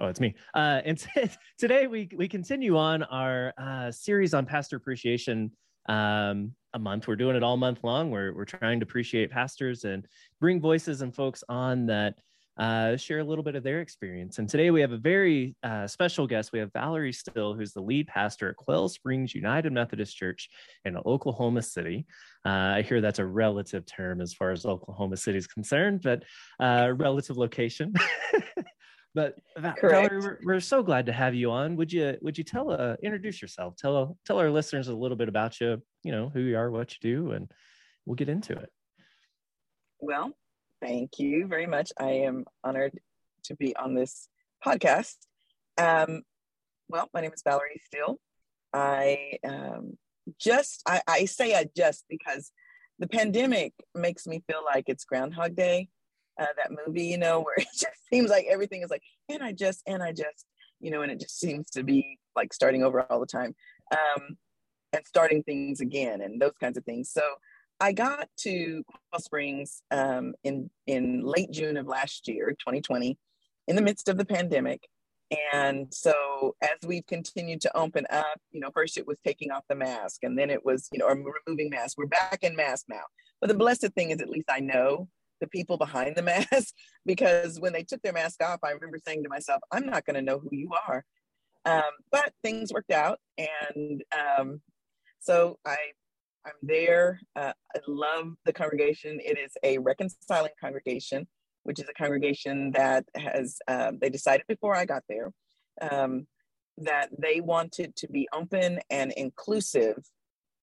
Oh, it's me. Uh, and t- today we we continue on our uh, series on pastor appreciation. Um, a month. We're doing it all month long. We're we're trying to appreciate pastors and bring voices and folks on that uh, share a little bit of their experience. And today we have a very uh, special guest. We have Valerie Steele, who's the lead pastor at Quail Springs United Methodist Church in Oklahoma City. Uh, I hear that's a relative term as far as Oklahoma City is concerned, but uh, relative location. but Valerie, we're, we're, so glad to have you on. Would you would you tell uh, introduce yourself? Tell tell our listeners a little bit about you. You know who you are, what you do, and we'll get into it. Well, Thank you very much. I am honored to be on this podcast. Um, well, my name is Valerie Steele. I um, just, I, I say I just because the pandemic makes me feel like it's Groundhog Day. Uh, that movie, you know, where it just seems like everything is like, and I just, and I just, you know, and it just seems to be like starting over all the time um, and starting things again and those kinds of things. So I got to Quail Springs um, in in late June of last year, 2020, in the midst of the pandemic. And so as we've continued to open up, you know, first it was taking off the mask, and then it was, you know, or removing masks. We're back in mask now. But the blessed thing is, at least I know the people behind the mask because when they took their mask off, I remember saying to myself, I'm not going to know who you are. Um, but things worked out, and um, so I I'm there. Uh, I love the congregation. It is a reconciling congregation, which is a congregation that has, uh, they decided before I got there um, that they wanted to be open and inclusive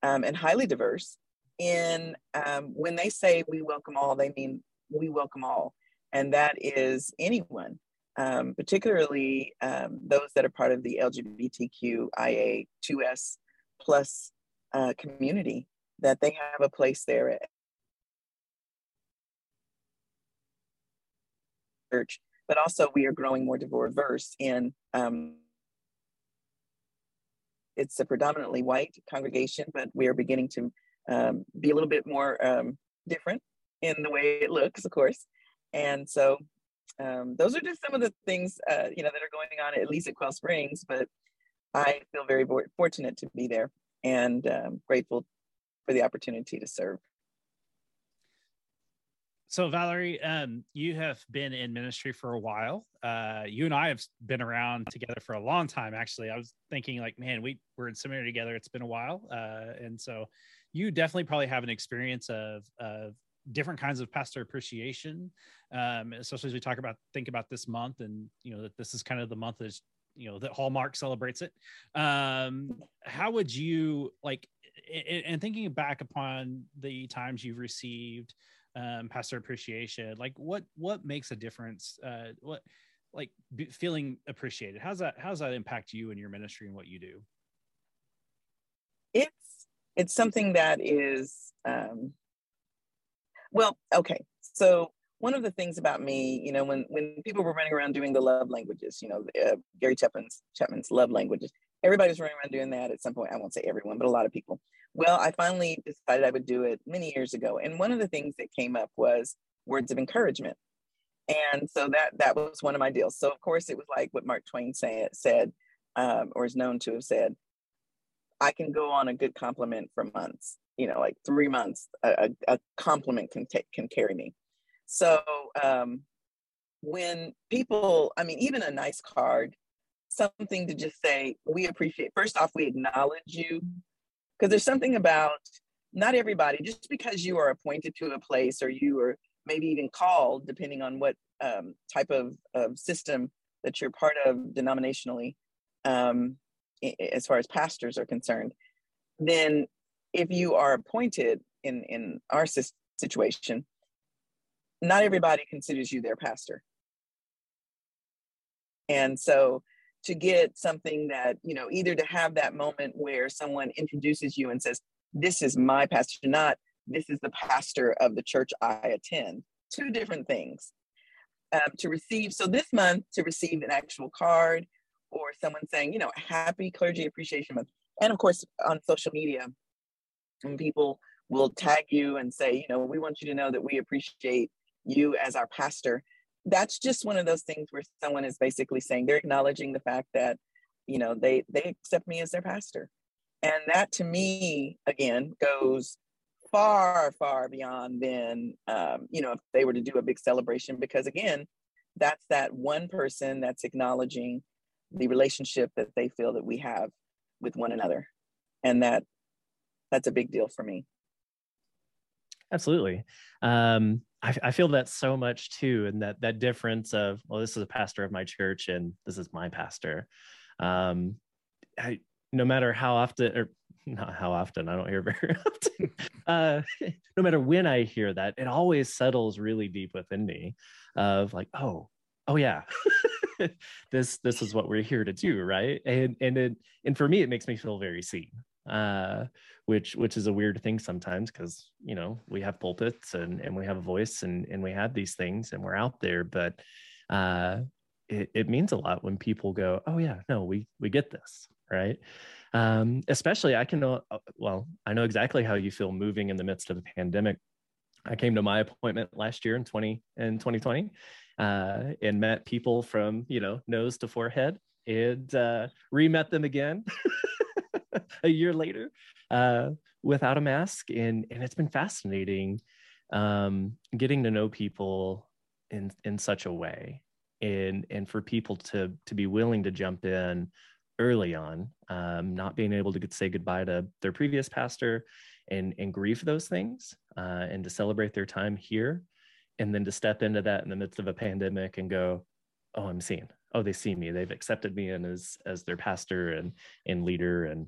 um, and highly diverse. In um, when they say we welcome all, they mean we welcome all. And that is anyone, um, particularly um, those that are part of the LGBTQIA2S plus uh, community that they have a place there at church. But also, we are growing more diverse in. Um, it's a predominantly white congregation, but we are beginning to um, be a little bit more um, different in the way it looks, of course. And so, um, those are just some of the things uh, you know that are going on at least at Quail Springs. But I feel very fortunate to be there and um, grateful for the opportunity to serve. So, Valerie, um, you have been in ministry for a while. Uh, you and I have been around together for a long time. Actually, I was thinking, like, man, we we're in seminary together. It's been a while, uh, and so you definitely probably have an experience of of different kinds of pastor appreciation, um, especially as we talk about think about this month, and you know that this is kind of the month that you know that Hallmark celebrates it. Um, how would you like and thinking back upon the times you've received um, pastor appreciation, like what what makes a difference? Uh, what like feeling appreciated? How's that? How's that impact you and your ministry and what you do? It's it's something that is um, well, okay. So one of the things about me, you know, when when people were running around doing the love languages, you know, uh, Gary Chapman's Chapman's love languages, everybody's running around doing that at some point. I won't say everyone, but a lot of people. Well, I finally decided I would do it many years ago. And one of the things that came up was words of encouragement. And so that that was one of my deals. So of course it was like what Mark Twain say, said, um, or is known to have said, I can go on a good compliment for months, you know, like three months, a, a compliment can take can carry me. So um, when people, I mean, even a nice card something to just say, we appreciate, first off, we acknowledge you. Because there's something about not everybody, just because you are appointed to a place or you are maybe even called, depending on what um, type of, of system that you're part of denominationally, um, as far as pastors are concerned, then if you are appointed in, in our situation, not everybody considers you their pastor. And so to get something that, you know, either to have that moment where someone introduces you and says, This is my pastor, not this is the pastor of the church I attend. Two different things. Um, to receive, so this month, to receive an actual card or someone saying, you know, happy clergy appreciation month. And of course, on social media, people will tag you and say, you know, we want you to know that we appreciate you as our pastor. That's just one of those things where someone is basically saying they're acknowledging the fact that, you know, they they accept me as their pastor. And that to me, again, goes far, far beyond than, um, you know, if they were to do a big celebration, because again, that's that one person that's acknowledging the relationship that they feel that we have with one another. And that that's a big deal for me. Absolutely. Um, I, I, feel that so much too. And that, that difference of, well, this is a pastor of my church and this is my pastor. Um, I, no matter how often, or not how often, I don't hear very often, uh, no matter when I hear that, it always settles really deep within me of like, oh, oh yeah. this this is what we're here to do right and and it, and for me it makes me feel very seen uh, which which is a weird thing sometimes because you know we have pulpits and and we have a voice and and we have these things and we're out there, but uh, it, it means a lot when people go, oh yeah, no, we we get this, right? Um, especially I can know uh, well, I know exactly how you feel moving in the midst of a pandemic. I came to my appointment last year in 20 in 2020 uh, and met people from you know nose to forehead and uh, re-met them again a year later uh, without a mask, and and it's been fascinating um, getting to know people in in such a way, and and for people to to be willing to jump in early on, um, not being able to say goodbye to their previous pastor, and and grieve those things, uh, and to celebrate their time here, and then to step into that in the midst of a pandemic and go, oh, I'm seen. Oh, they see me. They've accepted me and as as their pastor and and leader. And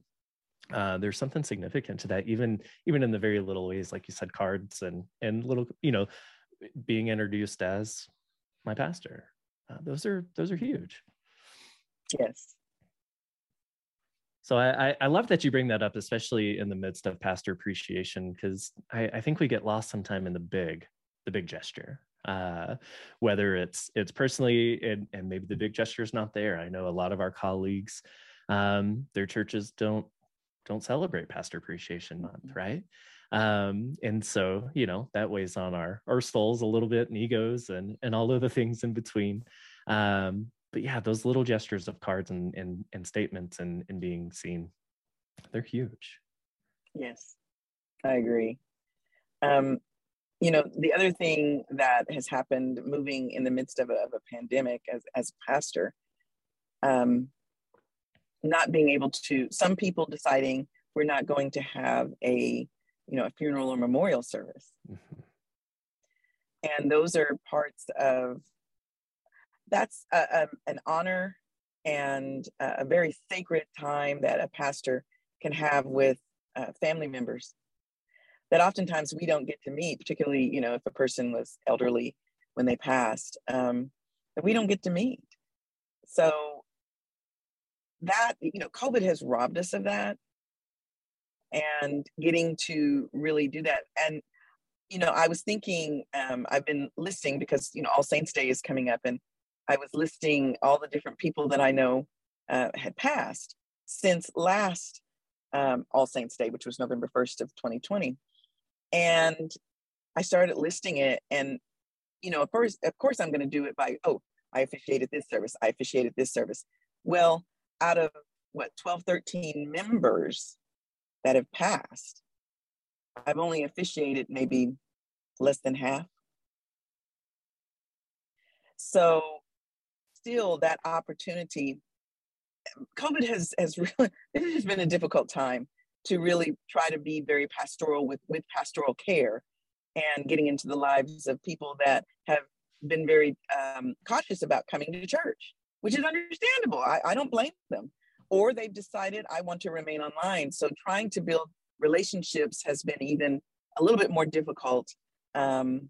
uh, there's something significant to that even even in the very little ways like you said cards and and little you know being introduced as my pastor. Uh, those are those are huge. Yes. So I, I love that you bring that up, especially in the midst of pastor appreciation, because I, I think we get lost sometime in the big, the big gesture. Uh, whether it's it's personally and, and maybe the big gesture is not there. I know a lot of our colleagues, um, their churches don't don't celebrate pastor appreciation month mm-hmm. right um, and so you know that weighs on our our souls a little bit and egos and and all of the things in between um, but yeah those little gestures of cards and and, and statements and and being seen they're huge yes i agree um, you know the other thing that has happened moving in the midst of a, of a pandemic as as pastor um, not being able to some people deciding we're not going to have a you know a funeral or memorial service mm-hmm. and those are parts of that's a, a, an honor and a very sacred time that a pastor can have with uh, family members that oftentimes we don't get to meet particularly you know if a person was elderly when they passed um, that we don't get to meet. So that you know covid has robbed us of that and getting to really do that. And you know i was thinking um, i've been listing because you know all saints day is coming up and i was listing all the different people that i know uh, had passed since last um, all saints day which was november 1st of 2020 and i started listing it and you know of course of course i'm going to do it by oh i officiated this service i officiated this service. Well out of what 12 13 members that have passed i've only officiated maybe less than half. So still that opportunity covid has has really this has been a difficult time to really try to be very pastoral with with pastoral care and getting into the lives of people that have been very um, cautious about coming to church which is understandable. I, I don't blame them. Or they've decided, I want to remain online. So trying to build relationships has been even a little bit more difficult. Um,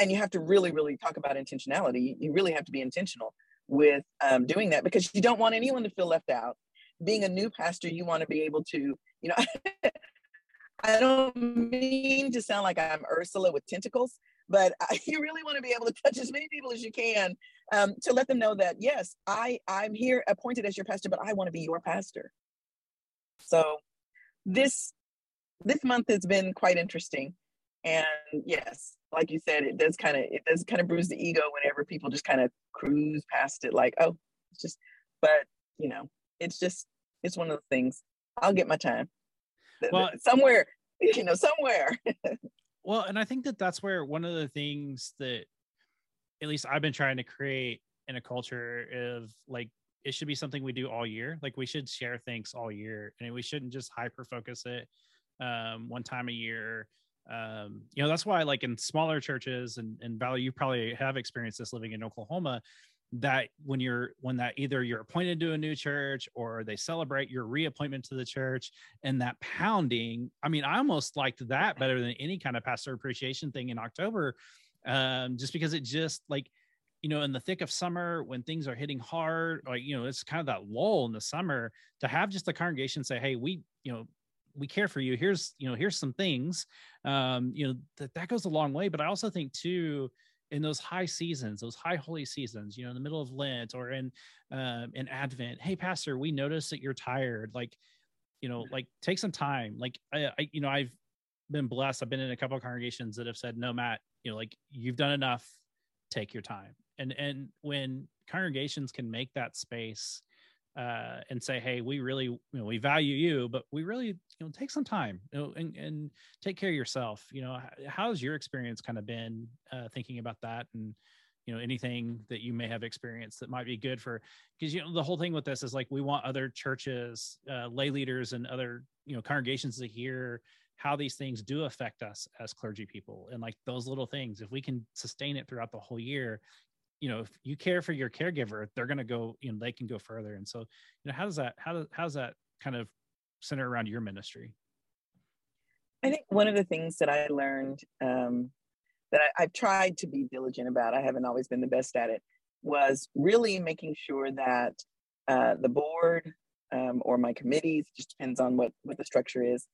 and you have to really, really talk about intentionality. You really have to be intentional with um, doing that because you don't want anyone to feel left out. Being a new pastor, you want to be able to, you know, I don't mean to sound like I'm Ursula with tentacles, but you really want to be able to touch as many people as you can um, to let them know that yes, I I'm here appointed as your pastor, but I want to be your pastor. So this this month has been quite interesting, and yes, like you said, it does kind of it does kind of bruise the ego whenever people just kind of cruise past it, like oh, it's just. But you know, it's just it's one of the things. I'll get my time. Well, somewhere, you know, somewhere. well, and I think that that's where one of the things that at least I've been trying to create in a culture of like it should be something we do all year. Like we should share things all year, and we shouldn't just hyper focus it um, one time a year. Um, you know, that's why like in smaller churches and and Valerie, you probably have experienced this living in Oklahoma. That when you're when that either you're appointed to a new church or they celebrate your reappointment to the church and that pounding. I mean, I almost liked that better than any kind of pastor appreciation thing in October, um, just because it just like you know, in the thick of summer when things are hitting hard, like, you know, it's kind of that lull in the summer to have just the congregation say, Hey, we, you know, we care for you. Here's, you know, here's some things, um, you know, that, that goes a long way. But I also think too, in those high seasons, those high holy seasons, you know, in the middle of Lent or in, um, in Advent, Hey, pastor, we notice that you're tired. Like, you know, like take some time. Like I, I you know, I've been blessed. I've been in a couple of congregations that have said, no, Matt, you know, like you've done enough take your time and and when congregations can make that space uh, and say, "Hey, we really, you know, we value you, but we really, you know, take some time, you know, and, and take care of yourself." You know, how's your experience kind of been uh, thinking about that, and you know, anything that you may have experienced that might be good for? Because you know, the whole thing with this is like we want other churches, uh, lay leaders, and other you know congregations to hear how these things do affect us as clergy people, and like those little things. If we can sustain it throughout the whole year, you know if you care for your caregiver they're going to go you know they can go further. And so you know how does that how does how's that kind of center around your ministry? I think one of the things that i learned um, that I, i've tried to be diligent about i haven't always been the best at it was really making sure that uh, the board um, or my committees just depends on what what the structure is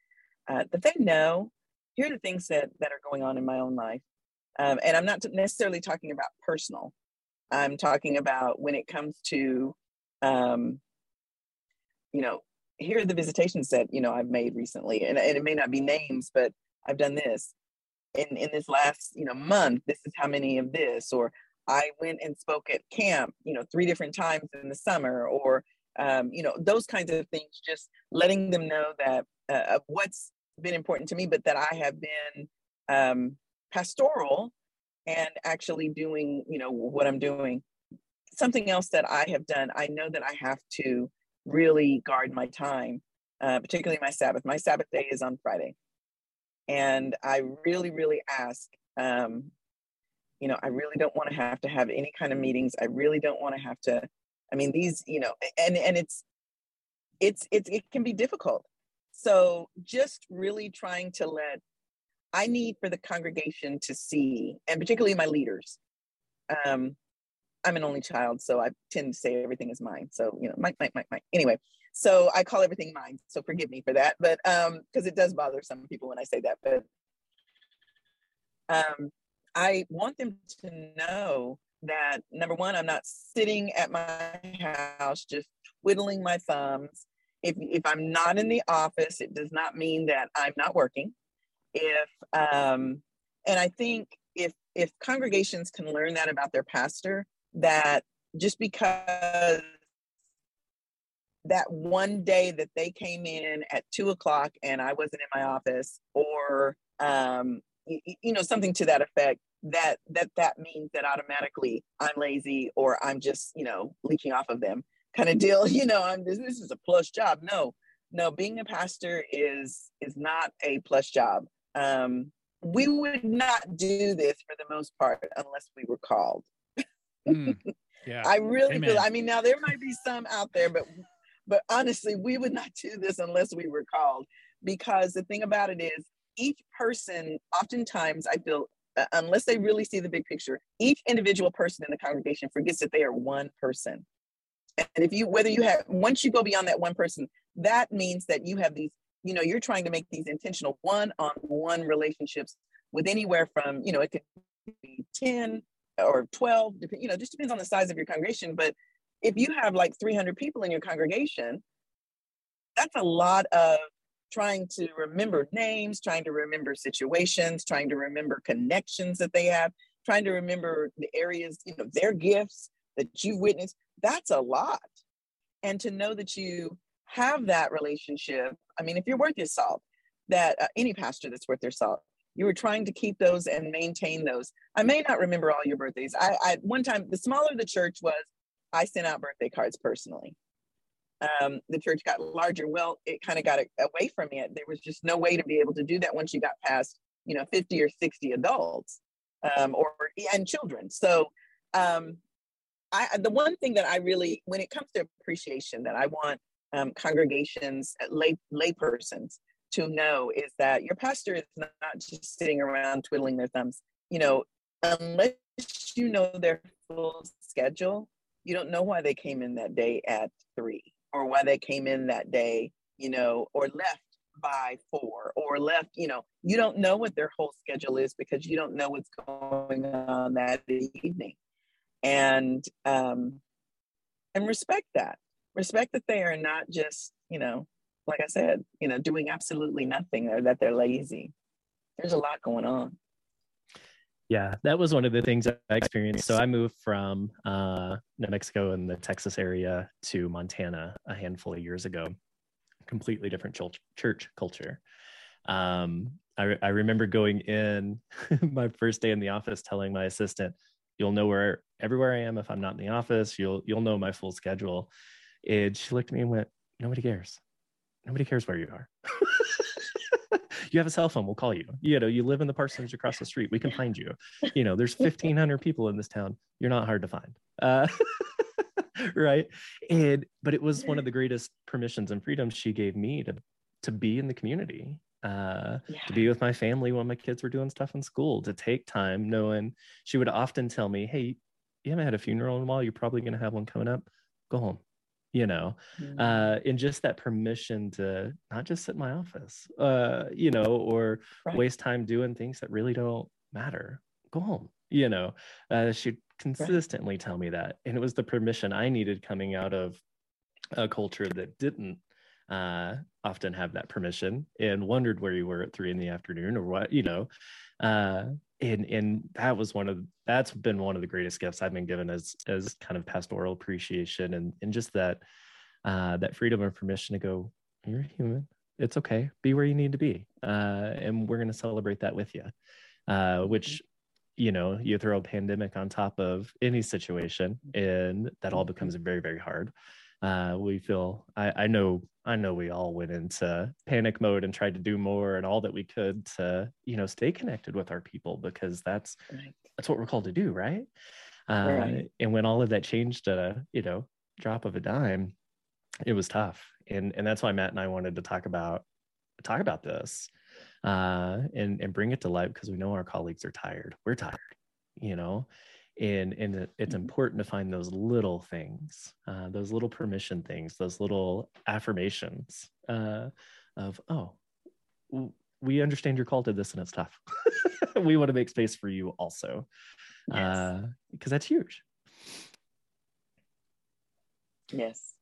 uh, that they know here are the things that that are going on in my own life. Um, and i'm not necessarily talking about personal I'm talking about when it comes to, um, you know, here are the visitations that, you know, I've made recently. And, and it may not be names, but I've done this. In, in this last, you know, month, this is how many of this, or I went and spoke at camp, you know, three different times in the summer, or um, you know, those kinds of things. Just letting them know that uh, what's been important to me, but that I have been um, pastoral and actually doing you know what i'm doing. Something else that i have done i know that i have to really guard my time uh, particularly my sabbath. My sabbath day is on friday. And i really really ask um, you know i really don't want to have to have any kind of meetings. I really don't want to have to i mean these you know and and it's it's it's it can be difficult. So just really trying to let I need for the congregation to see, and particularly my leaders. Um, I'm an only child, so I tend to say everything is mine. So, you know, Mike, Mike, Mike, Mike. Anyway, so I call everything mine. So forgive me for that. But um, because it does bother some people when I say that. But um, I want them to know that number one, I'm not sitting at my house just twiddling my thumbs. If if I'm not in the office, it does not mean that I'm not working if um, and i think if if congregations can learn that about their pastor that just because that one day that they came in at two o'clock and i wasn't in my office or um, you, you know something to that effect that that that means that automatically i'm lazy or i'm just you know leeching off of them kind of deal you know i'm this, this is a plus job. No no being a pastor is is not a plus job um, we would not do this for the most part unless we were called. mm, yeah. I really Amen. feel. I mean, now there might be some out there, but but honestly, we would not do this unless we were called. Because the thing about it is, each person, oftentimes, I feel uh, unless they really see the big picture, each individual person in the congregation forgets that they are one person. And if you, whether you have, once you go beyond that one person, that means that you have these, you know, you're trying to make these intentional one on one relationships with anywhere from, you know, it could be 10 or 12, you know, just depends on the size of your congregation. But if you have like 300 people in your congregation, that's a lot of trying to remember names, trying to remember situations, trying to remember connections that they have, trying to remember the areas, you know, their gifts that you've witnessed. That's a lot. And to know that you have that relationship, I mean, if you're worth your salt, that uh, any pastor that's worth their salt, you were trying to keep those and maintain those. I may not remember all your birthdays. I, I one time, the smaller the church was, I sent out birthday cards personally. Um, the church got larger. Well, it kind of got away from it. There was just no way to be able to do that once you got past, you know, 50 or 60 adults um, or and children. So um, I, the one thing that I really, when it comes to appreciation, that I want um, congregations, uh, lay laypersons to know is that your pastor is not just sitting around twiddling their thumbs. You know, unless you know their full schedule, you don't know why they came in that day at three or why they came in that day, you know, or left by four or left, you know, you don't know what their whole schedule is because you don't know what's going on that evening. And um and respect that. Respect that they are not just, you know, like I said, you know, doing absolutely nothing or that they're lazy. There's a lot going on. Yeah, that was one of the things I experienced. So I moved from uh, New Mexico and the Texas area to Montana a handful of years ago. Completely different church, church culture. Um, I, I remember going in my first day in the office, telling my assistant, "You'll know where everywhere I am if I'm not in the office. You'll you'll know my full schedule." And she looked at me and went, "Nobody cares. Nobody cares where you are." you have a cell phone. We'll call you. You know you live in the parsonage across the street. We can find you. You know there's 1500 people in this town. You're not hard to find. Uh, right? And but it was one of the greatest permissions and freedoms she gave me to to be in the community uh, yeah. to be with my family when my kids were doing stuff in school to take time knowing she would often tell me hey you haven't had a funeral in a while. You're probably going to have one coming up. Go home you know mm-hmm. uh and just that permission to not just sit in my office uh you know or right. waste time doing things that really don't matter go home you know uh she'd consistently right. tell me that and it was the permission i needed coming out of a culture that didn't uh often have that permission and wondered where you were at three in the afternoon or what you know uh and and that was one of that's been one of the greatest gifts I've been given as as kind of pastoral appreciation and and just that uh, that freedom and permission to go you're a human. It's okay. Be where you need to be. Uh, and we're going to celebrate that with you uh, which you know you throw a pandemic on top of any situation and that all becomes very very hard uh, we feel I, I know I know we all went into panic mode and tried to do more and all that we could to you know stay connected with our people because that's right. that's what we're called to do right? Uh, right. and when all of that changed at a you know drop of a dime it was tough and and that's why Matt and I wanted to talk about talk about this uh, and and bring it to light because we know our colleagues are tired we're tired you know and and it's mm-hmm. important to find those little things uh, those little permission things those little affirmations uh, of oh we understand your call to this and it's tough we want to make space for you also because yes. uh, that's huge yes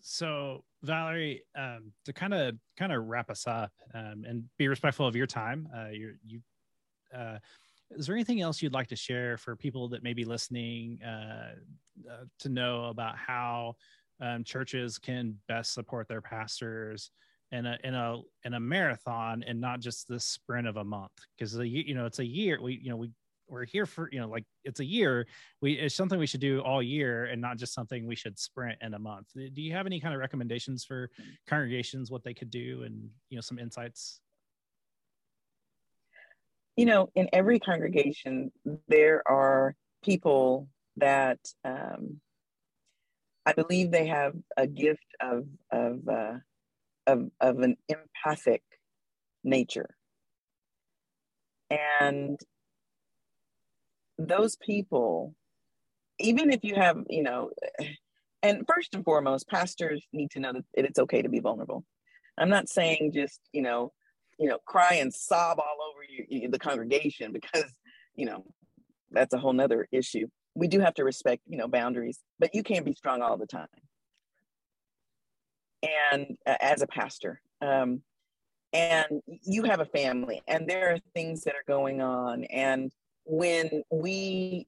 so valerie um, to kind of kind of wrap us up um, and be respectful of your time uh, you you uh, is there anything else you'd like to share for people that may be listening uh, uh, to know about how um, churches can best support their pastors in a in a in a marathon and not just the sprint of a month? Because you know it's a year. We you know we we're here for you know like it's a year. We it's something we should do all year and not just something we should sprint in a month. Do you have any kind of recommendations for congregations what they could do and you know some insights you know, in every congregation, there are people that um, I believe they have a gift of of uh, of of an empathic nature. And those people, even if you have, you know, and first and foremost, pastors need to know that it's okay to be vulnerable. I'm not saying just, you know, you know, cry and sob all over you, the congregation because, you know, that's a whole nother issue. We do have to respect, you know, boundaries, but you can't be strong all the time. And uh, as a pastor, um, and you have a family, and there are things that are going on, and when we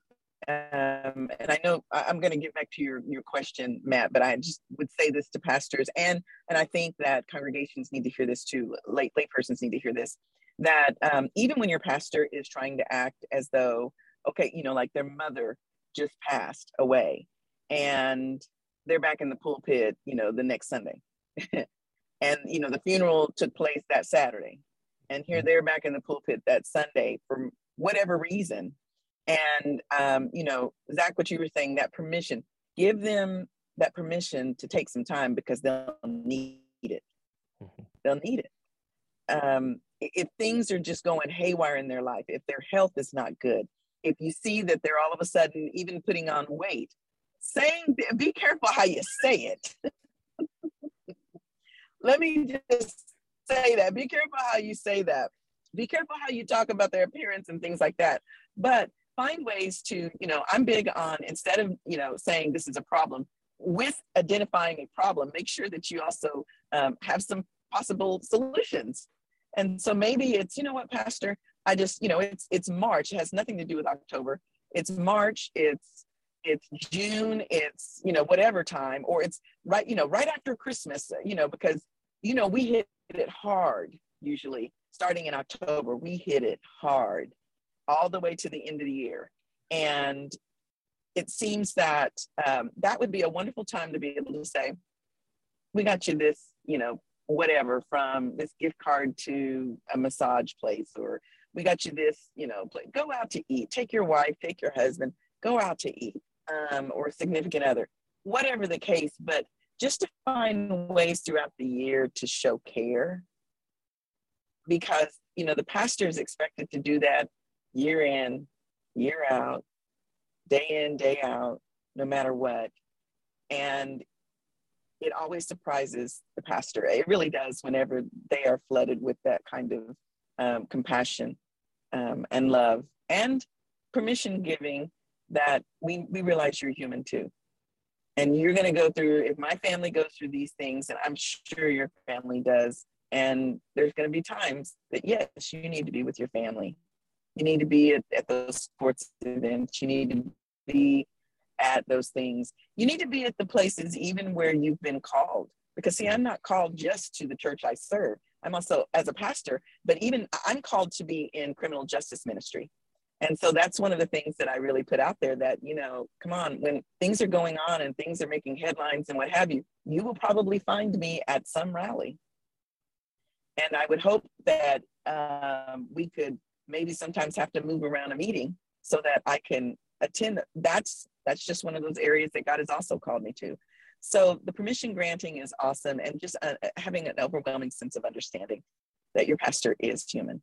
um, and I know I'm going to get back to your your question, Matt, but I just would say this to pastors, and and I think that congregations need to hear this too. Lay laypersons need to hear this. That um, even when your pastor is trying to act as though, okay, you know, like their mother just passed away, and they're back in the pulpit, you know, the next Sunday, and you know the funeral took place that Saturday, and here they're back in the pulpit that Sunday for whatever reason and um, you know zach what you were saying that permission give them that permission to take some time because they'll need it. Mm-hmm. they'll need it. Um, if things are just going haywire in their life if their health is not good if you see that they're all of a sudden even putting on weight saying be careful how you say it. Let me just say that. Be careful how you say that. Be careful how you talk about their appearance and things like that. But find ways to, you know, I'm big on instead of, you know, saying this is a problem, with identifying a problem, make sure that you also um, have some possible solutions. And so maybe it's, you know what, Pastor, I just, you know, it's it's March. It has nothing to do with October. It's March. It's it's June. It's you know whatever time, or it's right, you know, right after Christmas. You know, because you know we hit it hard usually starting in October. We hit it hard, all the way to the end of the year. And it seems that um, that would be a wonderful time to be able to say, we got you this, you know, whatever from this gift card to a massage place, or we got you this, you know, play. go out to eat, take your wife, take your husband, go out to eat, um, or significant other, whatever the case. But just to find ways throughout the year to show care because you know the pastor is expected to do that year in, year out, day in, day out, no matter what. And it always surprises the pastor. It really does whenever they are flooded with that kind of um, compassion um, and love and permission giving that we, we realize you're human too. And you're going to go through, if my family goes through these things, and I'm sure your family does, and there's going to be times that, yes, you need to be with your family. You need to be at, at those sports events. You need to be at those things. You need to be at the places even where you've been called. Because see, I'm not called just to the church I serve. I'm also as a pastor, but even I'm called to be in criminal justice ministry. And so that's one of the things that I really put out there that, you know, come on, when things are going on and things are making headlines and what have you, you will probably find me at some rally. And I would hope that um, we could maybe sometimes have to move around a meeting so that I can attend. That's that's just one of those areas that God has also called me to. So the permission granting is awesome, and just uh, uh, having an overwhelming sense of understanding that your pastor is human.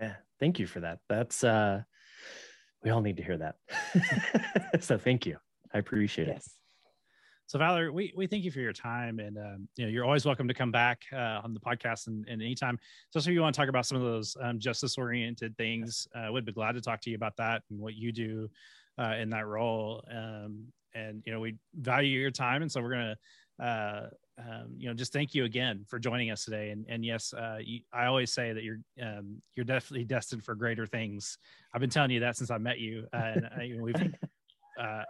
Yeah, thank you for that. That's uh, we all need to hear that. so thank you. I appreciate yes. it. So Valerie, we, we thank you for your time, and um, you know you're always welcome to come back uh, on the podcast and, and anytime. especially if you want to talk about some of those um, justice oriented things, uh, would be glad to talk to you about that and what you do uh, in that role. Um, and you know we value your time, and so we're gonna uh, um, you know just thank you again for joining us today. And and yes, uh, you, I always say that you're um, you're definitely destined for greater things. I've been telling you that since I met you, uh, and uh, we've. Uh,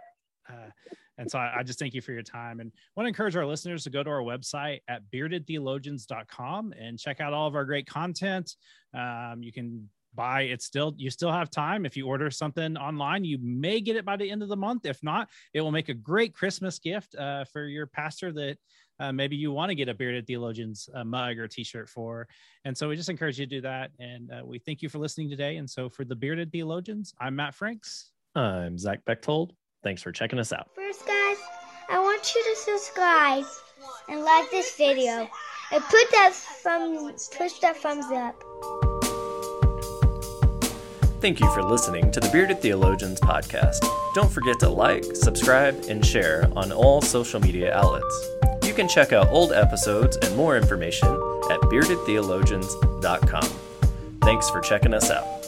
uh, and so I, I, just thank you for your time. And want to encourage our listeners to go to our website at beardedtheologians.com and check out all of our great content. Um, you can buy it still you still have time. If you order something online you may get it by the end of the month. If not it will make a great christmas gift uh, for your pastor that uh, maybe you want to get a bearded theologians uh, mug or t-shirt for. And so we just encourage you to do that. And uh, we thank you for listening today. And so for the bearded theologians i'm matt franks. I'm zach bechtold Thanks for checking us out. First, guys, I want you to subscribe and like this video and put that thumb, push that thumbs up. Thank you for listening to the Bearded Theologians podcast. Don't forget to like, subscribe, and share on all social media outlets. You can check out old episodes and more information at beardedtheologians.com. Thanks for checking us out.